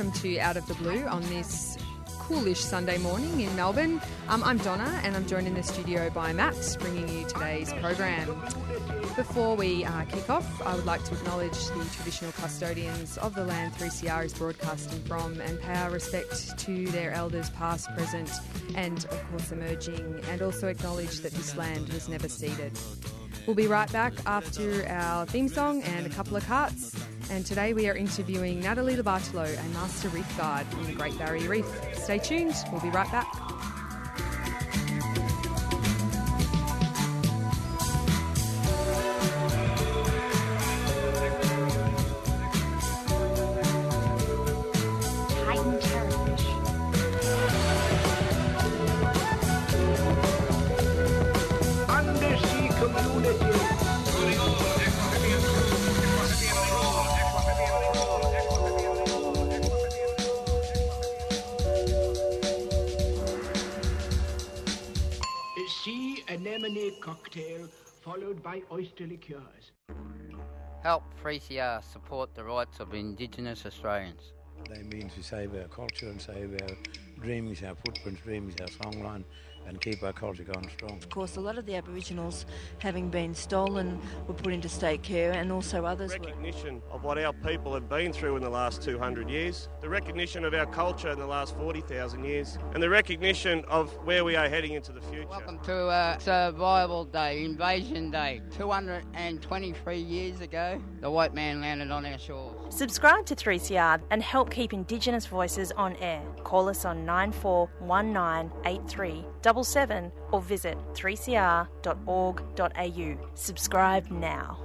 Welcome to Out of the Blue on this coolish Sunday morning in Melbourne. Um, I'm Donna and I'm joined in the studio by Matt, bringing you today's program. Before we uh, kick off, I would like to acknowledge the traditional custodians of the land 3CR is broadcasting from and pay our respect to their elders past, present, and of course emerging, and also acknowledge that this land was never ceded. We'll be right back after our theme song and a couple of carts. And today we are interviewing Natalie Labartolo, a master reef guide from the Great Barrier Reef. Stay tuned, we'll be right back. By oyster liqueurs. Help 3CR support the rights of Indigenous Australians. They mean to save our culture and save our dreams, our footprints, dreams, our songline, and keep our culture going strong. Of course, a lot of the Aboriginals, having been stolen, were put into state care, and also others were. recognition of what our people have been through in the last 200 years, the recognition of our culture in the last 40,000 years, and the recognition of where we are heading into the future. Welcome to uh, Survival Day, Invasion Day. 223 years ago, the white man landed on our shores. Subscribe to 3CR and help keep Indigenous voices on air. Call us on 94198377 or visit 3cr.org.au. Subscribe now.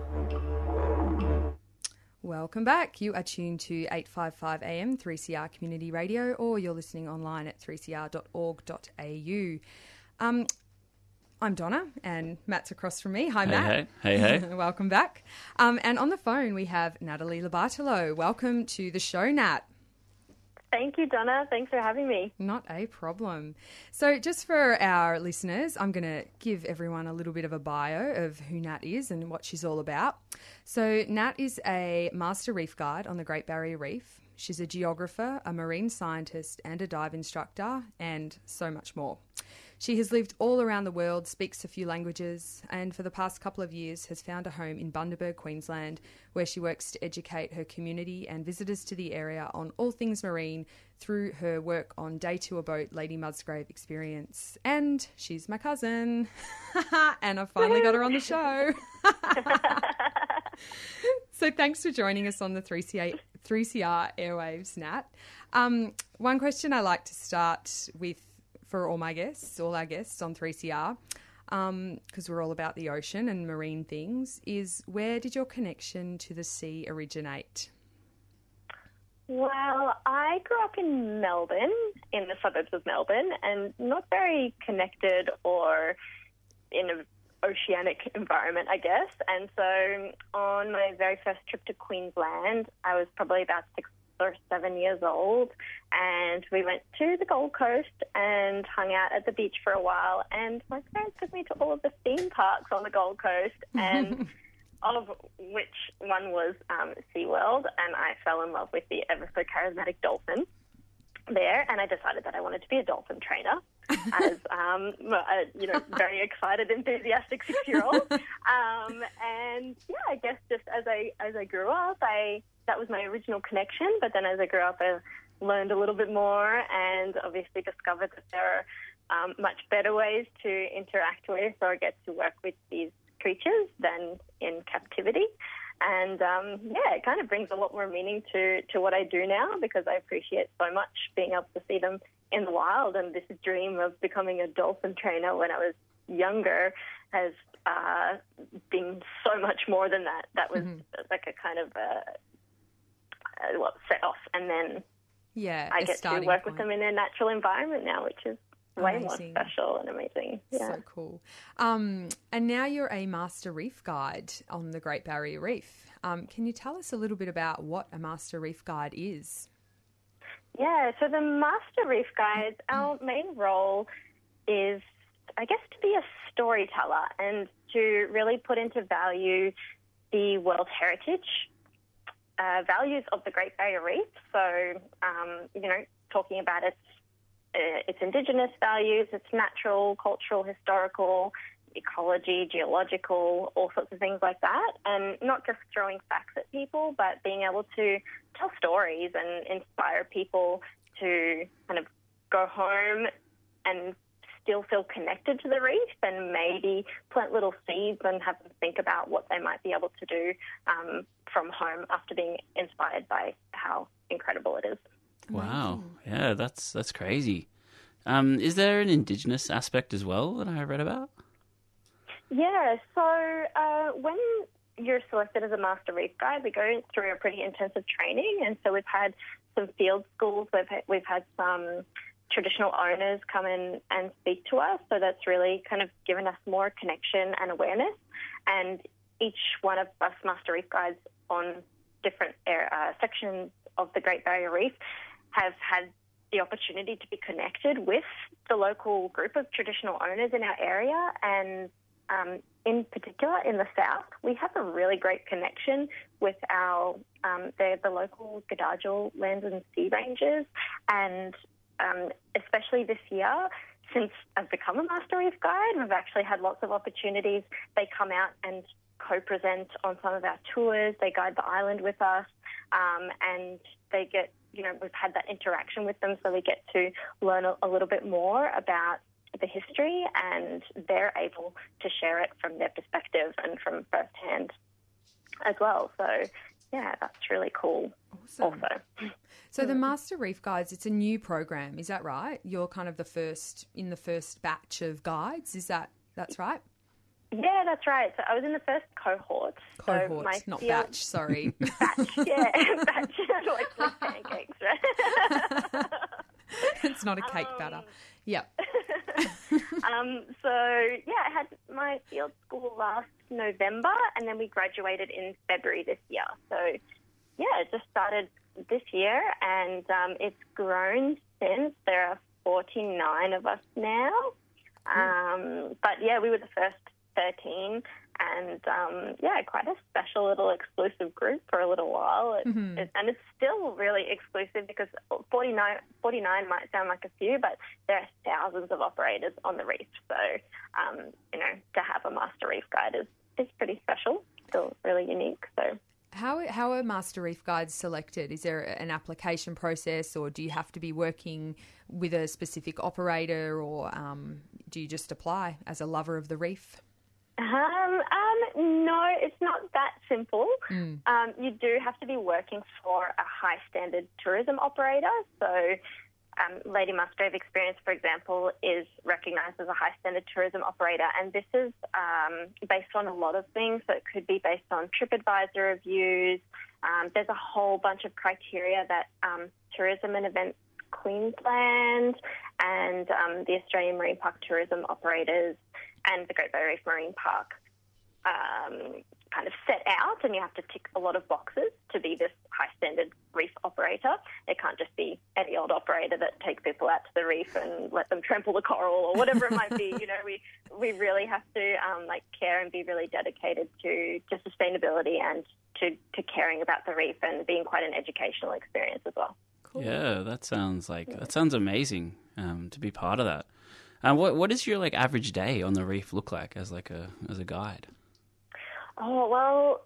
Welcome back. You are tuned to 855 AM 3CR Community Radio, or you're listening online at 3cr.org.au. Um, I'm Donna, and Matt's across from me. Hi, Matt. Hey, hey, hey. Welcome back. Um, and on the phone, we have Natalie Labartolo. Welcome to the show, Nat. Thank you, Donna. Thanks for having me. Not a problem. So, just for our listeners, I'm going to give everyone a little bit of a bio of who Nat is and what she's all about. So, Nat is a master reef guide on the Great Barrier Reef. She's a geographer, a marine scientist, and a dive instructor, and so much more. She has lived all around the world, speaks a few languages, and for the past couple of years has found a home in Bundaberg, Queensland, where she works to educate her community and visitors to the area on all things marine through her work on Day to a Boat Lady Musgrave experience. And she's my cousin. and I finally got her on the show. so thanks for joining us on the 3CR, 3CR airwaves, Nat. Um, one question I like to start with for all my guests, all our guests on 3CR, because um, we're all about the ocean and marine things, is where did your connection to the sea originate? Well, I grew up in Melbourne, in the suburbs of Melbourne, and not very connected or in an oceanic environment, I guess. And so on my very first trip to Queensland, I was probably about six or seven years old, and we went to the Gold Coast and hung out at the beach for a while. And my parents took me to all of the theme parks on the Gold Coast, and all of which one was um, SeaWorld, and I fell in love with the ever so charismatic dolphin there, and I decided that I wanted to be a dolphin trainer. as um, a you know very excited, enthusiastic six year old, um, and yeah, I guess just as I as I grew up, I that was my original connection. But then as I grew up, I learned a little bit more, and obviously discovered that there are um, much better ways to interact with or get to work with these creatures than in captivity. And um, yeah, it kind of brings a lot more meaning to, to what I do now because I appreciate so much being able to see them in the wild. And this dream of becoming a dolphin trainer when I was younger has uh, been so much more than that. That was Mm-hmm. like a kind of a, a well, set off, and then Yeah, I get to work with them in their natural environment now, which is way more special and amazing. Yeah. So cool. Um, and now you're a master reef guide on the Great Barrier Reef. Um, can you tell us a little bit about what a master reef guide is? Yeah, so the Master Reef Guides, our main role is, I guess, to be a storyteller and to really put into value the World Heritage uh, values of the Great Barrier Reef. So, um, you know, talking about its uh, its indigenous values, its natural, cultural, historical, ecology, geological, all sorts of things like that, and not just throwing facts at people, but being able to tell stories and inspire people to kind of go home and still feel connected to the reef and maybe plant little seeds and have them think about what they might be able to do um, from home after being inspired by how incredible it is. Wow. Yeah, that's that's crazy. Um, is there an indigenous aspect as well that I read about? Yeah, so uh, when you're selected as a master reef guide, we go through a pretty intensive training, and so we've had some field schools, we've we've had some traditional owners come in and speak to us, so that's really kind of given us more connection and awareness. And each one of us master reef guides on different uh, sections of the Great Barrier Reef have had the opportunity to be connected with the local group of traditional owners in our area. And um, in particular in the south, we have a really great connection with our um, the, the local Gidarjil lands and sea rangers, and um, especially this year, since I've become a master reef guide, we've actually had lots of opportunities. They come out and co-present on some of our tours. They guide the island with us, um, and they get you know we've had that interaction with them, so we get to learn a, a little bit more about the history and they're able to share it from their perspective and from firsthand as well. So, yeah, that's really cool. Awesome. Also, So the hmm. Master Reef Guides, it's a new program, is that right? You're kind of the first in the first batch of guides, is that that's right? yeah, that's right. So I was in the first cohort. So Cohort, my not field- batch, sorry. Batch, yeah, batch, like, pancakes, right? it's not a cake batter. Um, yep. um, so yeah, I had my field school last November, and then we graduated in February this year. So yeah, it just started this year, and um, it's grown since. There are 49 of us now. Um, but yeah, we were the first 13, and um, yeah, quite a special little exclusive group for a little while. It, Mhm. it, and it's still really exclusive because 49, 49 might sound like a few, but there are thousands of operators on the reef. So, um, you know, to have a master reef guide is, is pretty special, still really unique. So, How how are Master Reef Guides selected? Is there an application process, or do you have to be working with a specific operator, or um, do you just apply as a lover of the reef? Um, um, no, it's not that simple. Mm. Um, you do have to be working for a high standard tourism operator. So, um, Lady Musgrave Experience, for example, is recognised as a high standard tourism operator, and this is um, based on a lot of things. So, it could be based on TripAdvisor reviews. Um, there's a whole bunch of criteria that um, Tourism and Events Queensland and um, the Australian Marine Park Tourism Operators and the Great Barrier Reef Marine Park um, kind of set out and you have to tick a lot of boxes to be this high standard reef operator. It can't just be any old operator that takes people out to the reef and let them trample the coral or whatever it might be. You know, we, we really have to um, like care and be really dedicated to, to sustainability and to, to caring about the reef and being quite an educational experience as well. Yeah, that sounds like that sounds amazing um, to be part of that. Um, what what does your like average day on the reef look like as like a as a guide? Oh, well,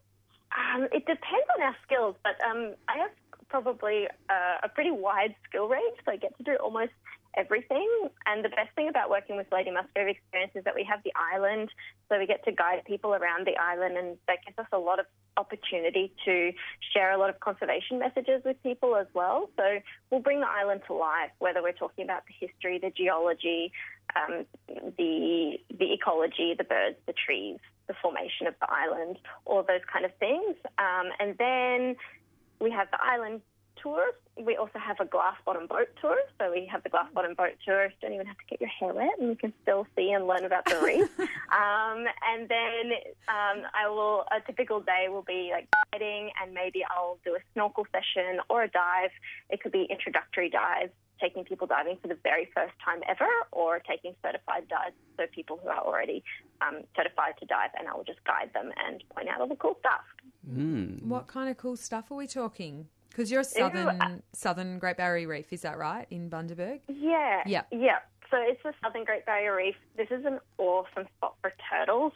um, it depends on our skills, but um, I have probably uh, a pretty wide skill range, so I get to do almost everything. And the best thing about working with Lady Musgrave Experience is that we have the island, so we get to guide people around the island, and that gives us a lot of opportunity to share a lot of conservation messages with people as well. So we'll bring the island to life, whether we're talking about the history, the geology, um, the the ecology, the birds, the trees, the formation of the island, all those kind of things. Um, and then we have the island tour. We also have a glass bottom boat tour. So we have the glass bottom boat tour. You Don't even have to get your hair wet, and you can still see and learn about the reef. um, and then um, I will a typical day will be like guiding, and maybe I'll do a snorkel session or a dive. It could be introductory dives taking people diving for the very first time ever or taking certified dives, so people who are already um, certified to dive, and I will just guide them and point out all the cool stuff. Mm. What kind of cool stuff are we talking? Because you're southern uh, southern Great Barrier Reef, is that right? In Bundaberg? Yeah. Yeah. Yeah. So it's the Southern Great Barrier Reef. This is an awesome spot for turtles.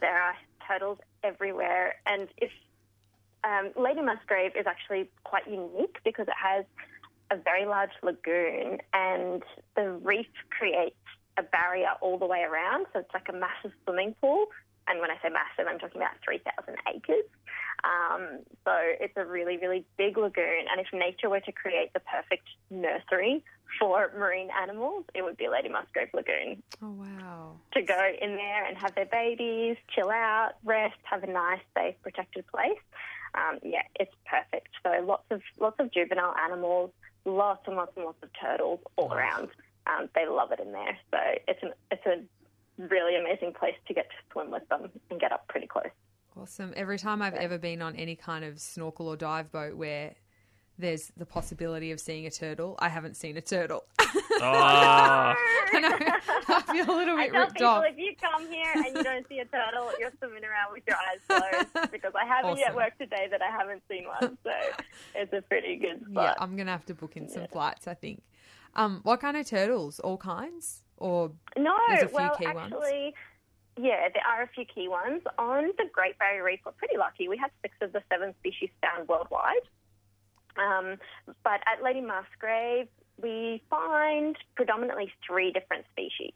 There are turtles everywhere. And if um, Lady Musgrave is actually quite unique because it has a very large lagoon and the reef creates a barrier all the way around. So it's like a massive swimming pool. And when I say massive, I'm talking about 3,000 acres. Um, so it's a really, really big lagoon. And if nature were to create the perfect nursery for marine animals, it would be Lady Musgrave Lagoon. Oh, wow. To go in there and have their babies, chill out, rest, have a nice, safe, protected place. Um, yeah, it's perfect. So lots of lots of juvenile animals, lots and lots and lots of turtles all around. Um, they love it in there. So it's an it's a really amazing place to get to swim with them and get up pretty close. Awesome. Every time I've ever been on any kind of snorkel or dive boat where there's the possibility of seeing a turtle, I haven't seen a turtle. Oh, I know. I feel a little I bit tell ripped people off. if you come here and you don't see a turtle, you're swimming around with your eyes closed because I haven't yet worked today that I haven't seen one. So it's a pretty good spot. Yeah. I'm going to have to book in some flights, I think. Um, what kind of turtles? All kinds? Or No, there's a few well, key ones? actually, yeah, there are a few key ones. On the Great Barrier Reef, we're pretty lucky. We have six of the seven species found worldwide. Um, but at Lady Musgrave, we find predominantly three different species.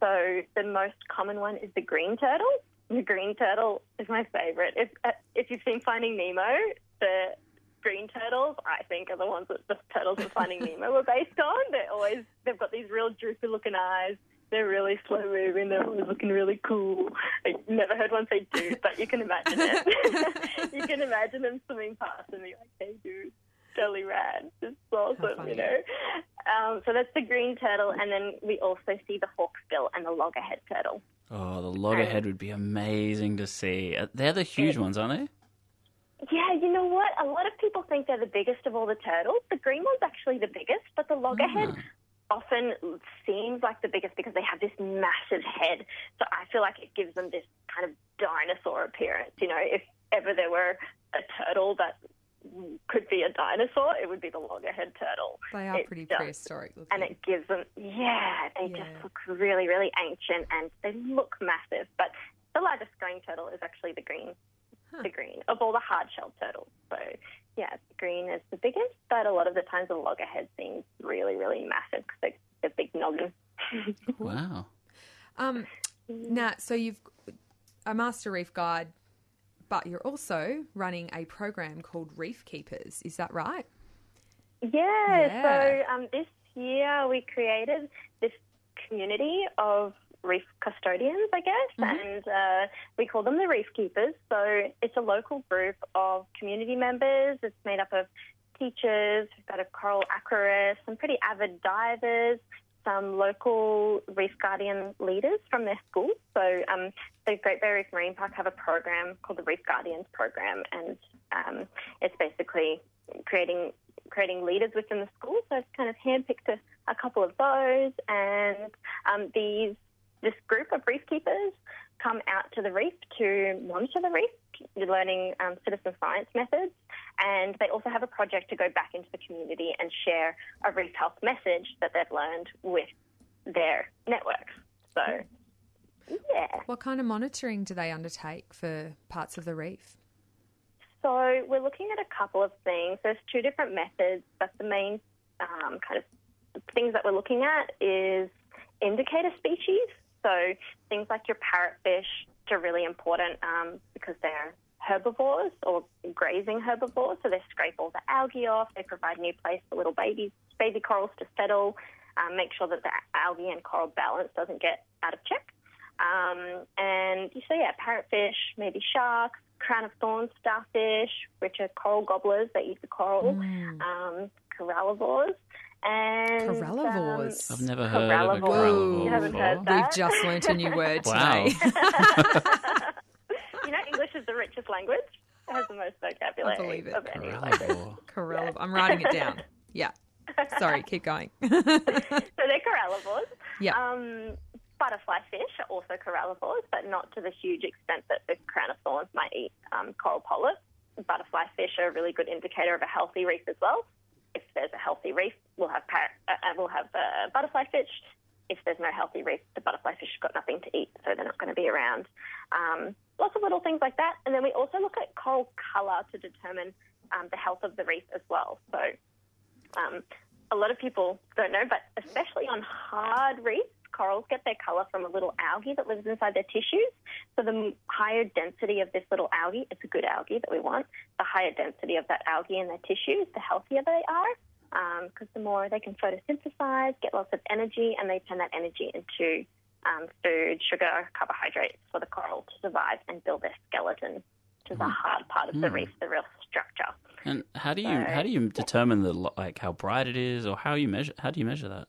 So the most common one is the green turtle. The green turtle is my favourite. If uh, if you've seen Finding Nemo, the green turtles, I think, are the ones that the turtles in Finding Nemo were based on. They're always they've got these real droopy looking eyes. They're really slow moving. They're always looking really cool. I never heard one say dude, but you can imagine it. you can imagine them swimming past and be like, "Hey, dude, totally rad. It's awesome," funny. you know. Um, so that's the green turtle, and then we also see the hawksbill and the loggerhead turtle. oh, the loggerhead would be amazing to see. Uh, They're the huge ones, aren't they? Yeah, you know what? A lot of people think they're the biggest of all the turtles. The green one's actually the biggest, but the loggerhead often seems like the biggest because they have this massive head. So I feel like it gives them this kind of dinosaur appearance. You know, if ever there were a turtle that could be a dinosaur, it would be the loggerhead turtle. They are It pretty does. prehistoric looking. And it gives them, yeah, they Yeah. just look really, really ancient and they look massive. But the largest green turtle is actually the green, the green of all the hard-shelled turtles. So yeah, the green is the biggest, but a lot of the times the loggerhead seems really, really massive because they're, they're big noggin. Wow. Um, Nat, so you've a master reef guide, but you're also running a program called Reef Keepers. Is that right? Yeah, Yeah. so um, this year we created this community of reef custodians, I guess, and uh, we call them the Reef Keepers. So it's a local group of community members. It's made up of teachers, we've got a coral aquarist, some pretty avid divers, some local reef guardian leaders from their schools. So um, the Great Barrier Reef Marine Park have a program called the Reef Guardians Program, and um, it's basically creating creating leaders within the school. So I've kind of handpicked a, a couple of those, and um, these this group of reef keepers come out to the reef to monitor the reef, learning um, citizen science methods, and they also have a project to go back into the community and share a reef health message that they've learned with their networks. So, yeah. What kind of monitoring do they undertake for parts of the reef? So we're looking at a couple of things. There's two different methods, but the main um, kind of things that we're looking at is indicator species. So things like your parrotfish are really important um, because they're herbivores or grazing herbivores. So they scrape all the algae off. They provide a new place for little babies, baby corals to settle. Um, make sure that the algae and coral balance doesn't get out of check. Um, and you so yeah, parrotfish, maybe sharks, crown of thorns starfish, which are coral gobblers. They eat the coral. Mm. Um, corallivores. And Corallivores. um, I've never heard of a Corallivore. corallivore You haven't before. heard that? We've just learnt a new word Wow. today. you know, English is the richest language. It has the most vocabulary I believe it. of any language. Corallivore. Coralliv- I'm writing it down. Yeah. Sorry, keep going. So they're corallivores. Yeah. Um, butterfly fish are also corallivores, but not to the huge extent that the crown of thorns might eat um, coral polyps. Butterfly fish are a really good indicator of a healthy reef as well. If there's a healthy reef, we'll have par- uh, uh, we'll have uh, butterfly fish. If there's no healthy reef, the butterfly fish have got nothing to eat, so they're not going to be around. Um, lots of little things like that, and then we also look at coral colour to determine um, the health of the reef as well. So um, a lot of people don't know, but especially on hard reefs, corals get their colour from a little algae that lives inside their tissues. So the higher density of this little algae, it's a good algae that we want, the higher density of that algae in their tissues, the healthier they are, um, because the more they can photosynthesize, get lots of energy, and they turn that energy into um, food, sugar, carbohydrates for the coral to survive and build their skeleton, which is the hmm. hard part of the hmm. reef, the real structure. And how do you So- how do you determine the like how bright it is, or how you measure how do you measure that?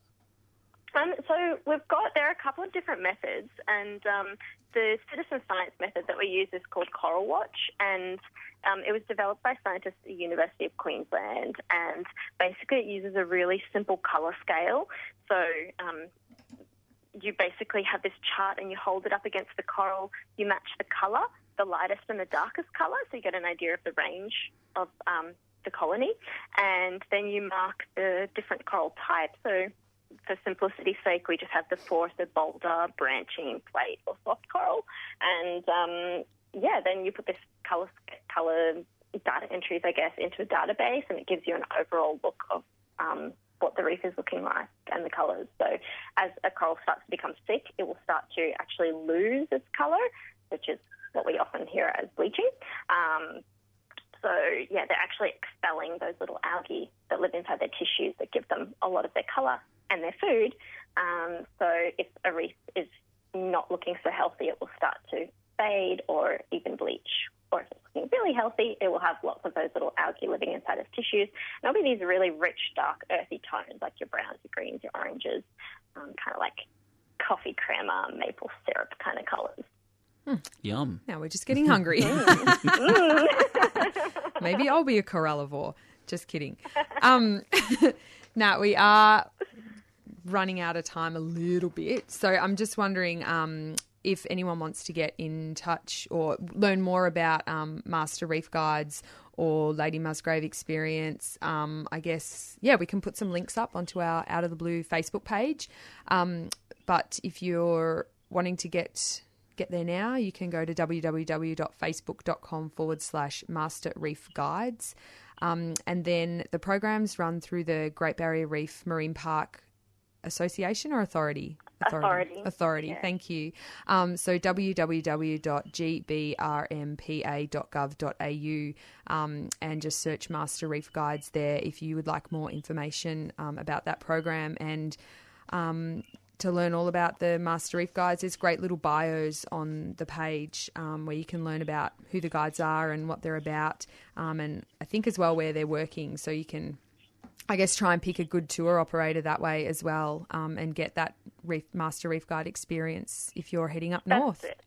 Um, so we've got there are a couple of different methods, and um, the citizen science method that we use is called Coral Watch, and um, it was developed by scientists at the University of Queensland, and basically it uses a really simple colour scale. So um, you basically have this chart and you hold it up against the coral. You match the colour, the lightest and the darkest colour, so you get an idea of the range of um, the colony, and then you mark the different coral types. So for simplicity's sake, we just have the four, so boulder, branching, plate, or soft coral. And um, yeah, then you put this color color data entries, I guess, into a database, and it gives you an overall look of um, what the reef is looking like and the colours. So as a coral starts to become sick, it will start to actually lose its colour, which is what we often hear as bleaching. Um, so yeah, they're actually expelling those little algae that live inside their tissues that give them a lot of their colour and their food. Um, so if a reef is not looking so healthy, it will start to fade or even bleach. Or if it's looking really healthy, it will have lots of those little algae living inside its tissues. And it'll be these really rich, dark, earthy tones like your browns, your greens, your oranges, um, kind of like coffee crema, maple syrup kind of colours. Yum. Now we're just getting hungry. Maybe I'll be a corallivore. Just kidding. Um, now we are running out of time a little bit, so I'm just wondering um, if anyone wants to get in touch or learn more about um, Master Reef Guides or Lady Musgrave Experience. Um, I guess yeah, we can put some links up onto our Out of the Blue Facebook page. Um, but if you're wanting to get get there now, you can go to www.facebook.com forward slash master reef guides. Um, and then the programs run through the Great Barrier Reef Marine Park Association or Authority? Authority. Authority, Yeah. thank you. Um, so www.gbrmpa.gov.au um, and just search Master Reef Guides there if you would like more information um, about that program and um, to learn all about the Master Reef Guides. There's great little bios on the page um, where you can learn about who the guides are and what they're about, um, and I think as well where they're working, so you can I guess try and pick a good tour operator that way as well, um, and get that reef, master reef guide experience if you're heading up That's north. it.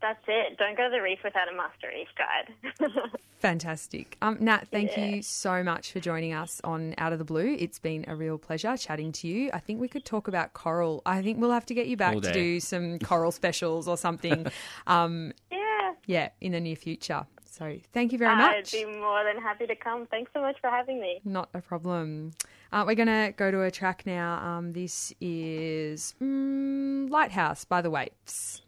That's it. Don't go to the reef without a master reef guide. Fantastic. Um, Nat, thank Yeah. you so much for joining us on Out of the Blue. It's been a real pleasure chatting to you. I think we could talk about coral. I think we'll have to get you back to do some coral specials or something. Um, yeah. yeah, in the near future. So thank you very much. I'd be more than happy to come. Thanks so much for having me. Not a problem. Uh, we're going to go to a track now. Um, this is mm, Lighthouse by the Waifs.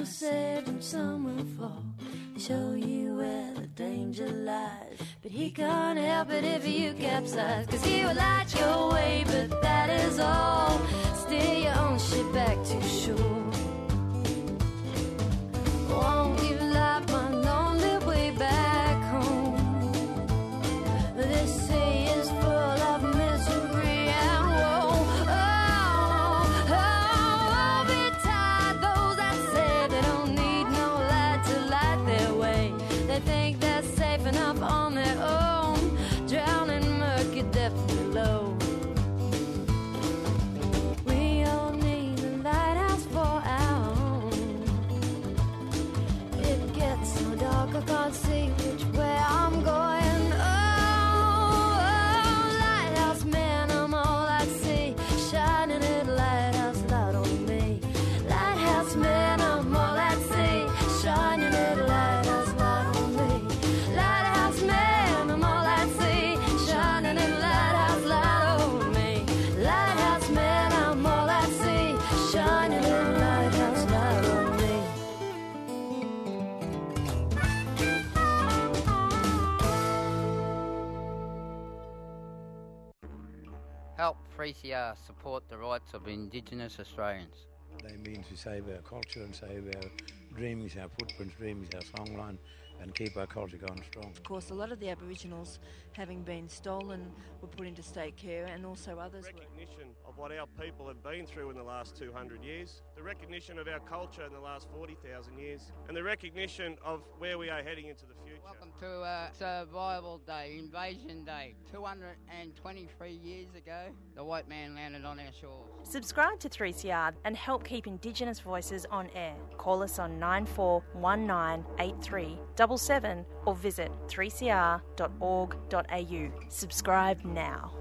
Save and some will fall. Show you where the danger lies. But he can't help it if you capsize. Cause he will light your way, but that is all. Steer your own ship back to shore. 3CR support the rights of Indigenous Australians. They mean to save our culture and save our dreams, our footprints, dreams, our songline, and keep our culture going strong. Of course, a lot of the Aboriginals, having been stolen, were put into state care, and also others were. recognition of what our people have been through in the last 200 years, the recognition of our culture in the last 40,000 years, and the recognition of where we are heading into the future. Welcome to uh, Survival Day, Invasion Day. 223 years ago, the white man landed on our shores. Subscribe to 3CR and help keep Indigenous voices on air. Call us on 94198377 or visit 3cr.org.au. Subscribe now.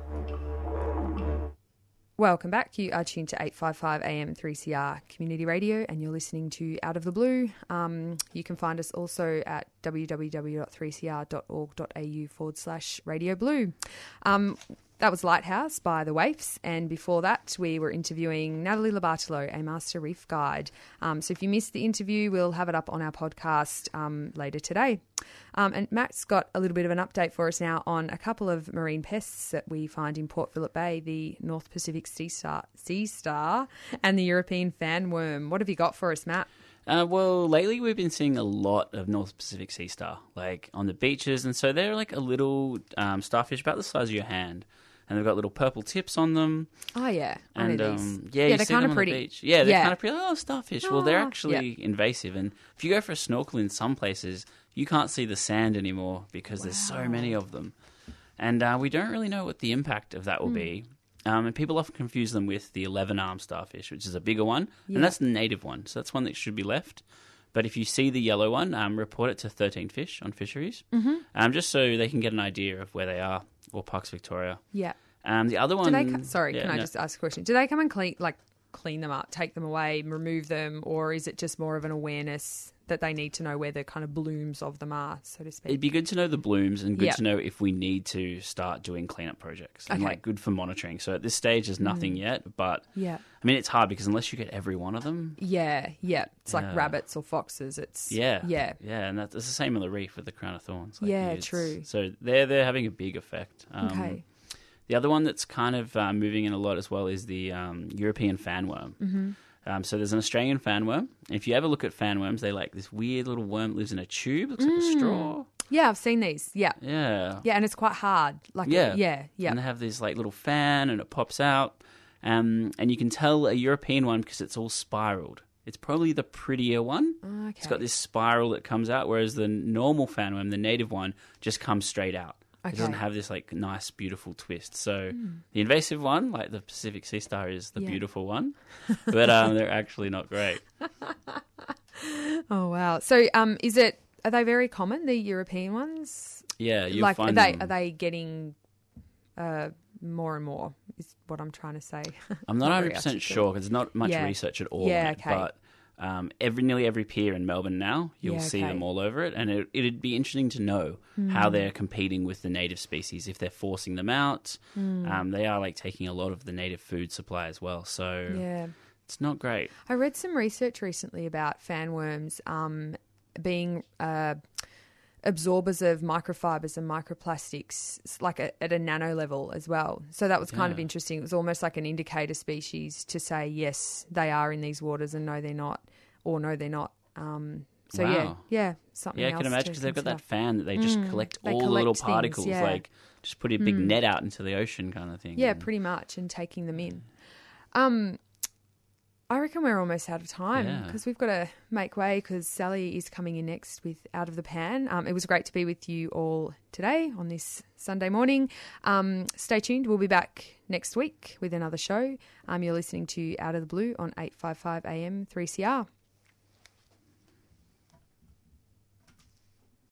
Welcome back. You are tuned to 855 AM 3CR Community Radio and you're listening to Out of the Blue. Um, you can find us also at www.3cr.org.au forward slash Radio Blue. Um, that was Lighthouse by the Waifs, and before that, we were interviewing Natalie Labartolo, a master reef guide. Um, so if you missed the interview, we'll have it up on our podcast um, later today. Um, and Matt's got a little bit of an update for us now on a couple of marine pests that we find in Port Phillip Bay the North Pacific sea star, sea star and the European fan worm. What have you got for us, Matt? Uh, well, lately we've been seeing a lot of North Pacific sea star, like on the beaches, and so they're like a little um, starfish about the size of your hand, and they've got little purple tips on them. Oh yeah, I And these. um, yeah, yeah, you they're kind of pretty. the. Yeah, they're Yeah. kind of pretty. Oh, starfish. Well, they're Ah, actually invasive, and if you go for a snorkel in some places, you can't see the sand anymore because there's so many of them, and uh, we don't really know what the impact of that will Hmm. be. Um, and people often confuse them with the 11 arm starfish, which is a bigger one, Yeah. and that's the native one. So that's one that should be left. But if you see the yellow one, um, report it to 13 Fish on fisheries, Mhm. um, just so they can get an idea of where they are, or Parks Victoria. Yeah. Um, the other Do one. they? Sorry, yeah, can I no. just ask a question? Do they come and clean, like, clean them up, take them away, remove them, or is it just more of an awareness that they need to know where the kind of blooms of them are, so to speak? It'd be good to know the blooms and good Yeah. to know if we need to start doing cleanup projects and Okay. like good for monitoring. So at this stage, there's nothing Mm. yet, but Yeah. I mean, it's hard because unless you get every one of them, Yeah, yeah. It's like Yeah. rabbits or foxes. It's yeah, yeah. yeah, and that's it's the same on the reef with the crown of thorns. Yeah, it's- true. So they're they're having a big effect. Um, Okay. The other one that's kind of uh, moving in a lot as well is the um, European fanworm. Mhm. Um, so there's an Australian fanworm. If you ever look at fanworms, they like this weird little worm that lives in a tube, looks like a straw. Yeah, I've seen these. Yeah. Yeah. Yeah, and it's quite hard. Like yeah, yeah, yeah. And they have this like little fan, and it pops out, um, and you can tell a European one because it's all spiraled. It's probably the prettier one. It's got this spiral that comes out, whereas the normal fanworm, the native one, just comes straight out. It doesn't Okay. have this like nice, beautiful twist. So Mm. the invasive one, like the Pacific Sea Star, is the Yeah. beautiful one, but um, they're actually not great. Oh wow. So um is it are they very common, the European ones? Yeah, you'll like find are they them- are they getting uh more and more is what I'm trying to say. I'm not 100 percent sure because there's not much Yeah. research at all. Yeah, okay. But um, every nearly every pier in Melbourne now, you'll Yeah, see them all over it, and it, it'd be interesting to know how Mm. they're competing with the native species. If they're forcing them out, Mm. um, they are like taking a lot of the native food supply as well. So Yeah. it's not great. I read some research recently about fanworms um, being uh, absorbers of microfibers and microplastics, like a, at a nano level as well. So that was kind of interesting. It was almost like an indicator species to say yes, they are in these waters, and no, they're not, or no, they're not. Um, so yeah, Wow. yeah, something. Yeah, I can imagine because they've got that fan that they just Mm, collect all the little things, particles, yeah. like just put a big Mm. net out into the ocean kind of thing. Yeah, And- pretty much, and taking them in. Um, I reckon we're almost out of time Yeah. because we've got to make way because Sally is coming in next with Out of the Pan. Um, it was great to be with you all today on this Sunday morning. Um, stay tuned. We'll be back next week with another show. Um, you're listening to Out of the Blue on 855 AM 3CR.